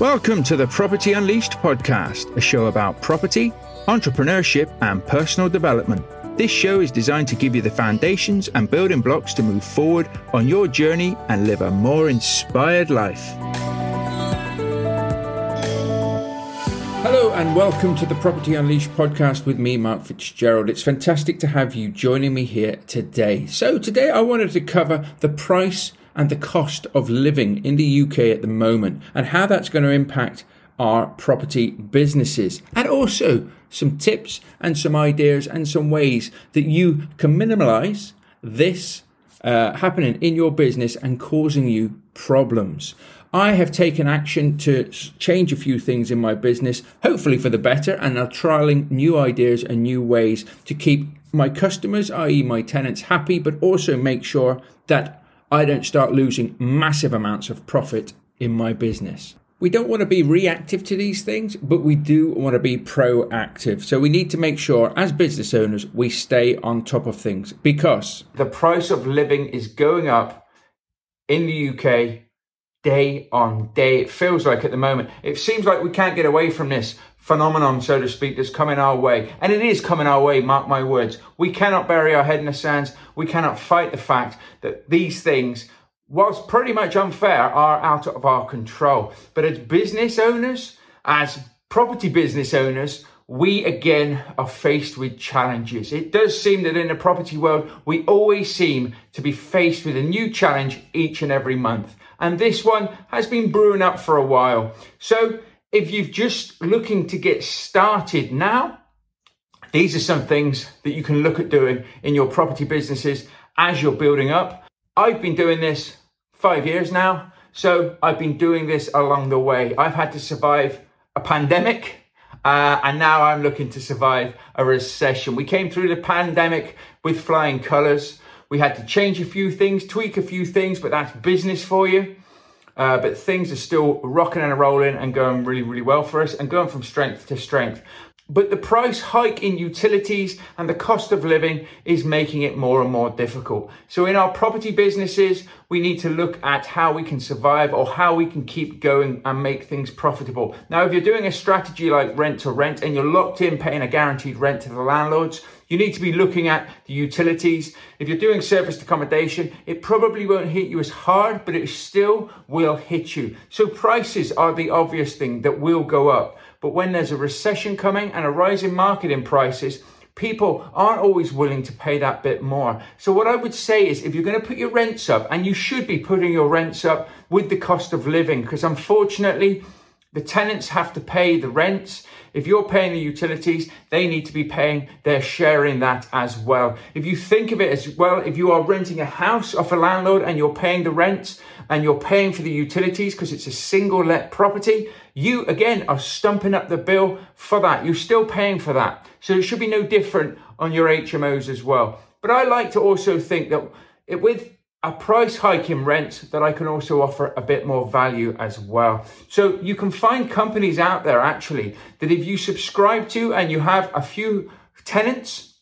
Welcome to the Property Unleashed podcast, a show about property, entrepreneurship, and personal development. This show is designed to give you the foundations and building blocks to move forward on your journey and live a more inspired life. Hello, and welcome to the Property Unleashed podcast with me, Mark Fitzgerald. It's fantastic to have you joining me here today. So, today I wanted to cover the price and the cost of living in the UK at the moment and how that's going to impact our property businesses and also some tips and some ideas and some ways that you can minimize this uh, happening in your business and causing you problems. I have taken action to change a few things in my business, hopefully for the better, and are trialing new ideas and new ways to keep my customers, i.e., my tenants, happy, but also make sure that I don't start losing massive amounts of profit in my business. We don't want to be reactive to these things, but we do want to be proactive. So we need to make sure, as business owners, we stay on top of things because the price of living is going up in the UK day on day. It feels like at the moment. It seems like we can't get away from this phenomenon, so to speak, that's coming our way. And it is coming our way, mark my words. We cannot bury our head in the sands. We cannot fight the fact that these things, whilst pretty much unfair, are out of our control. But as business owners, as property business owners, we again are faced with challenges. It does seem that in the property world, we always seem to be faced with a new challenge each and every month. And this one has been brewing up for a while. So if you're just looking to get started now, these are some things that you can look at doing in your property businesses as you're building up. I've been doing this five years now, so I've been doing this along the way. I've had to survive a pandemic, uh, and now I'm looking to survive a recession. We came through the pandemic with flying colors. We had to change a few things, tweak a few things, but that's business for you. Uh, but things are still rocking and rolling and going really, really well for us and going from strength to strength. But the price hike in utilities and the cost of living is making it more and more difficult. So in our property businesses, we need to look at how we can survive or how we can keep going and make things profitable. Now, if you're doing a strategy like rent to rent and you're locked in paying a guaranteed rent to the landlords, you need to be looking at the utilities. If you're doing serviced accommodation, it probably won't hit you as hard, but it still will hit you. So prices are the obvious thing that will go up. But when there's a recession coming and a rise in marketing prices, people aren't always willing to pay that bit more. So what I would say is if you're going to put your rents up, and you should be putting your rents up with the cost of living, because unfortunately, the tenants have to pay the rents. If you're paying the utilities, they need to be paying their share in that as well. If you think of it as well, if you are renting a house off a landlord and you're paying the rent and you're paying for the utilities because it's a single let property, you again are stumping up the bill for that. You're still paying for that. So it should be no different on your HMOs as well. But I like to also think that it, with a price hike in rent that I can also offer a bit more value as well. So you can find companies out there actually that if you subscribe to and you have a few tenants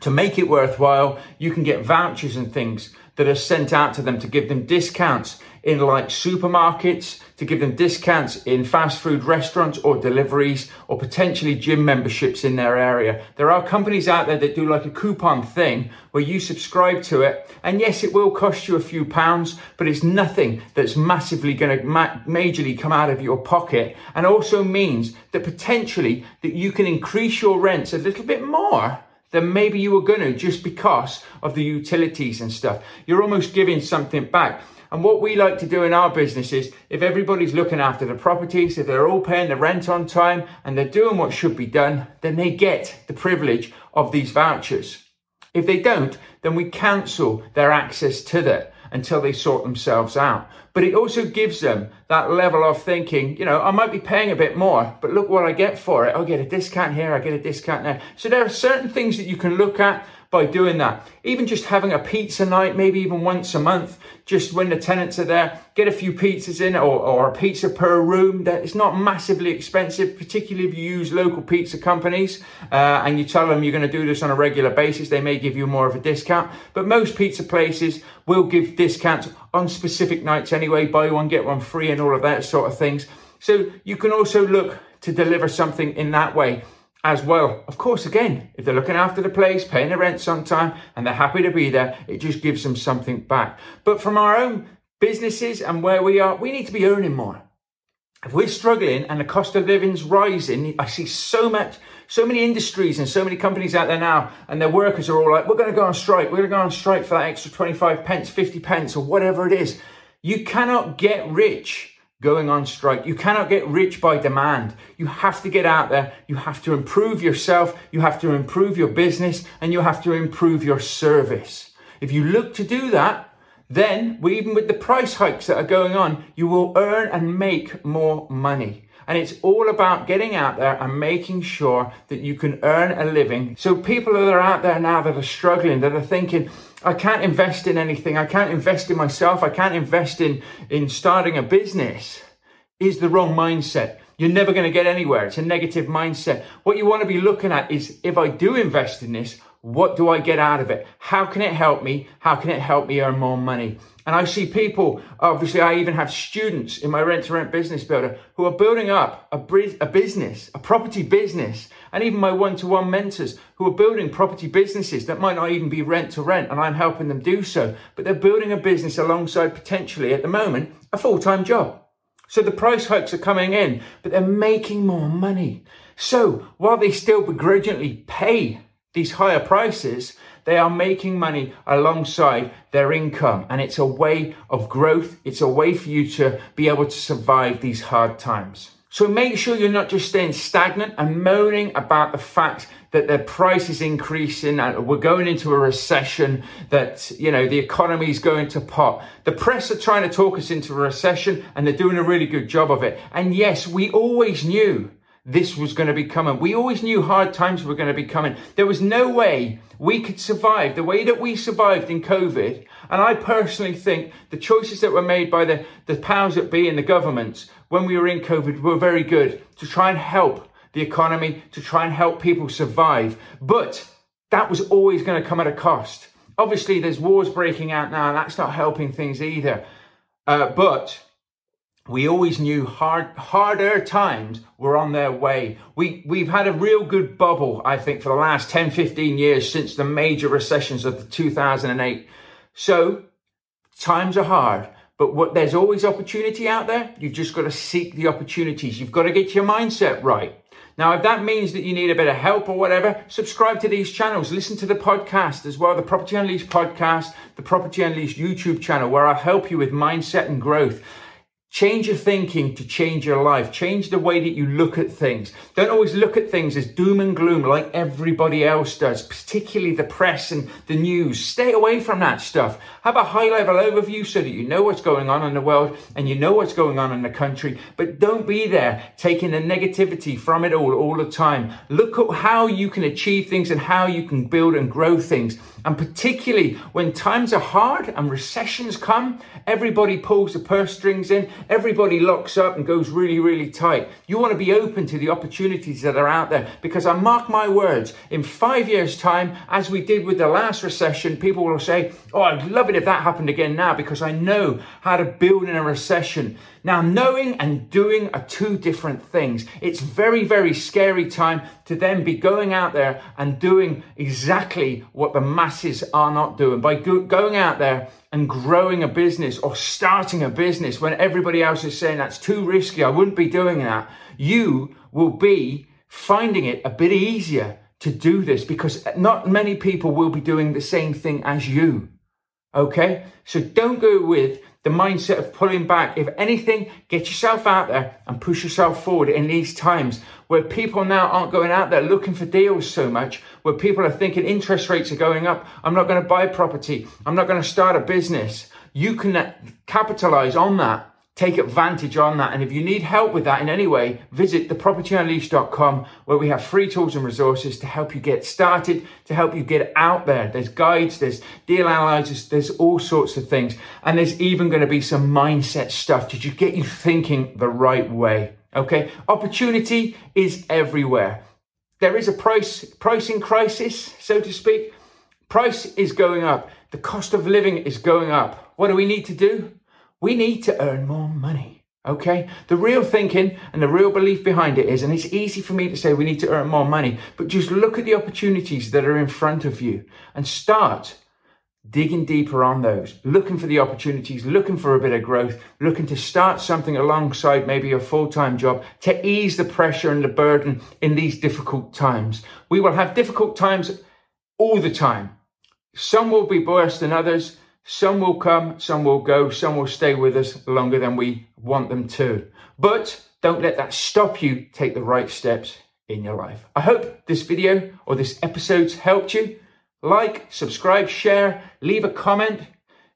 to make it worthwhile, you can get vouchers and things that are sent out to them to give them discounts in like supermarkets, to give them discounts in fast food restaurants or deliveries or potentially gym memberships in their area. There are companies out there that do like a coupon thing where you subscribe to it. And yes, it will cost you a few pounds, but it's nothing that's massively going to ma- majorly come out of your pocket and also means that potentially that you can increase your rents a little bit more than maybe you were going to just because of the utilities and stuff. You're almost giving something back. And what we like to do in our business is if everybody's looking after the properties, if they're all paying the rent on time and they're doing what should be done, then they get the privilege of these vouchers. If they don't, then we cancel their access to that until they sort themselves out. But it also gives them that level of thinking, you know, I might be paying a bit more, but look what I get for it. I get a discount here, I get a discount there. So there are certain things that you can look at by doing that. Even just having a pizza night, maybe even once a month, just when the tenants are there, get a few pizzas in or, or a pizza per room. That it's not massively expensive, particularly if you use local pizza companies uh, and you tell them you're going to do this on a regular basis. They may give you more of a discount, but most pizza places will give discounts on specific nights anyway. Buy one get one free and all of that sort of things. So you can also look to deliver something in that way as well. Of course, again, if they're looking after the place, paying the rent on time, and they're happy to be there, it just gives them something back. But from our own businesses and where we are, we need to be earning more. If we're struggling and the cost of living's rising, I see so much, so many industries and so many companies out there now, and their workers are all like, we're going to go on strike. We're going to go on strike for that extra 25 pence, 50 pence, or whatever it is. You cannot get rich going on strike. You cannot get rich by demand. You have to get out there. You have to improve yourself. You have to improve your business and you have to improve your service. If you look to do that, then even with the price hikes that are going on, you will earn and make more money. And it's all about getting out there and making sure that you can earn a living. So people that are out there now that are struggling, that are thinking, I can't invest in anything. I can't invest in myself. I can't invest in, in starting a business is the wrong mindset. You're never going to get anywhere. It's a negative mindset. What you want to be looking at is if I do invest in this, what do I get out of it? How can it help me? How can it help me earn more money? And I see people, obviously, I even have students in my rent to rent business builder who are building up a, a business, a property business, and even my one to one mentors who are building property businesses that might not even be rent to rent, and I'm helping them do so. But they're building a business alongside potentially, at the moment, a full time job. So the price hikes are coming in, but they're making more money. So while they still begrudgingly pay these higher prices, they are making money alongside their income. And it's a way of growth. It's a way for you to be able to survive these hard times. So make sure you're not just staying stagnant and moaning about the fact that their price is increasing and we're going into a recession, that, you know, the economy is going to pot. The press are trying to talk us into a recession and they're doing a really good job of it. And yes, we always knew this was going to be coming. We always knew hard times were going to be coming. There was no way we could survive the way that we survived in COVID. And I personally think the choices that were made by the, the powers that be in the governments when we were in COVID were very good to try and help the economy, to try and help people survive. But that was always going to come at a cost. Obviously, there's wars breaking out now, and that's not helping things either. Uh, but we always knew hard, harder times were on their way. We, we've had a real good bubble, I think, for the last 10, 15 years since the major recessions of the 2008. So times are hard, but what, there's always opportunity out there. You've just got to seek the opportunities. You've got to get your mindset right. Now, if that means that you need a bit of help or whatever, subscribe to these channels. Listen to the podcast as well, the Property Unleashed podcast, the Property Unleashed YouTube channel, where I'll help you with mindset and growth. Change your thinking to change your life. Change the way that you look at things. Don't always look at things as doom and gloom like everybody else does, particularly the press and the news. Stay away from that stuff. Have a high level overview so that you know what's going on in the world and you know what's going on in the country, but don't be there taking the negativity from it all all the time. Look at how you can achieve things and how you can build and grow things. And particularly when times are hard and recessions come, everybody pulls the purse strings in, everybody locks up and goes really, really tight. You want to be open to the opportunities that are out there because I mark my words, in five years' time, as we did with the last recession, people will say, Oh, I'd love it if that happened again now because I know how to build in a recession. Now, knowing and doing are two different things. It's very, very scary time to then be going out there and doing exactly what the masses are not doing. By go- going out there and growing a business or starting a business when everybody else is saying that's too risky, I wouldn't be doing that, you will be finding it a bit easier to do this because not many people will be doing the same thing as you. Okay? So don't go with the mindset of pulling back. If anything, get yourself out there and push yourself forward in these times where people now aren't going out there looking for deals so much, where people are thinking interest rates are going up. I'm not going to buy property. I'm not going to start a business. You can capitalize on that take advantage on that. And if you need help with that in any way, visit thepropertyunleashed.com where we have free tools and resources to help you get started, to help you get out there. There's guides, there's deal analyzers, there's all sorts of things. And there's even going to be some mindset stuff to get you thinking the right way. Okay. Opportunity is everywhere. There is a price, pricing crisis, so to speak. Price is going up. The cost of living is going up. What do we need to do? We need to earn more money. Okay? The real thinking and the real belief behind it is, and it's easy for me to say we need to earn more money, but just look at the opportunities that are in front of you and start digging deeper on those, looking for the opportunities, looking for a bit of growth, looking to start something alongside maybe a full time job to ease the pressure and the burden in these difficult times. We will have difficult times all the time. Some will be worse than others. Some will come, some will go, some will stay with us longer than we want them to. But don't let that stop you take the right steps in your life. I hope this video or this episode's helped you. Like, subscribe, share, leave a comment.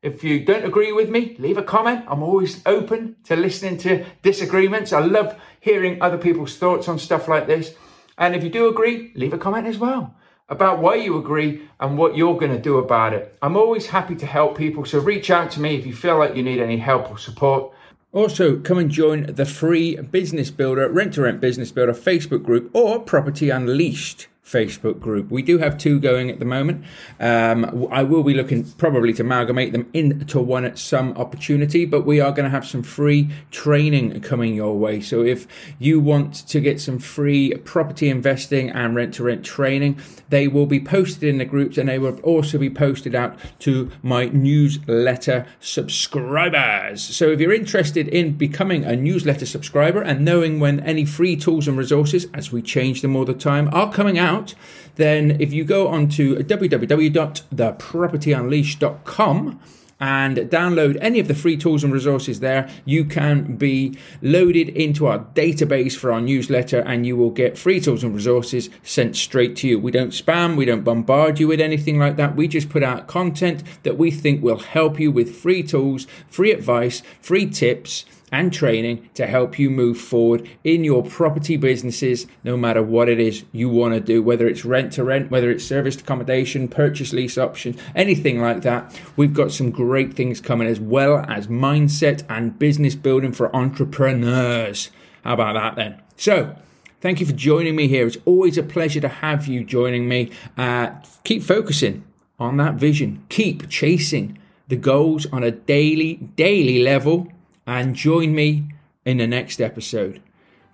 If you don't agree with me, leave a comment. I'm always open to listening to disagreements. I love hearing other people's thoughts on stuff like this. And if you do agree, leave a comment as well about why you agree and what you're going to do about it. I'm always happy to help people, so reach out to me if you feel like you need any help or support. Also, come and join the free Business Builder, Rent to Rent Business Builder Facebook group or Property Unleashed Facebook group. We do have two going at the moment. Um, I will be looking probably to amalgamate them into one at some opportunity, but we are going to have some free training coming your way. So if you want to get some free property investing and rent to rent training, they will be posted in the groups and they will also be posted out to my newsletter subscribers. So if you're interested in becoming a newsletter subscriber and knowing when any free tools and resources, as we change them all the time, are coming out, out, then if you go on to www.thepropertyunleashed.com and download any of the free tools and resources there, you can be loaded into our database for our newsletter and you will get free tools and resources sent straight to you. We don't spam, we don't bombard you with anything like that. We just put out content that we think will help you with free tools, free advice, free tips and training to help you move forward in your property businesses, no matter what it is you want to do, whether it's rent to rent, whether it's serviced accommodation, purchase lease options, anything like that. We've got some great things coming as well as mindset and business building for entrepreneurs. How about that then? So, Thank you for joining me here. It's always a pleasure to have you joining me. Uh, keep focusing on that vision. Keep chasing the goals on a daily, daily level and join me in the next episode.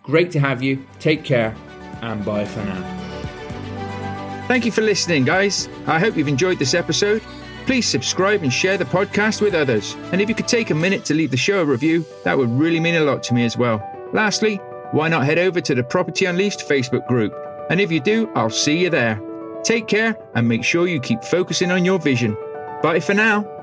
Great to have you. Take care and bye for now. Thank you for listening, guys. I hope you've enjoyed this episode. Please subscribe and share the podcast with others. And if you could take a minute to leave the show a review, that would really mean a lot to me as well. Lastly, why not head over to the Property Unleashed Facebook group? And if you do, I'll see you there. Take care and make sure you keep focusing on your vision. Bye for now.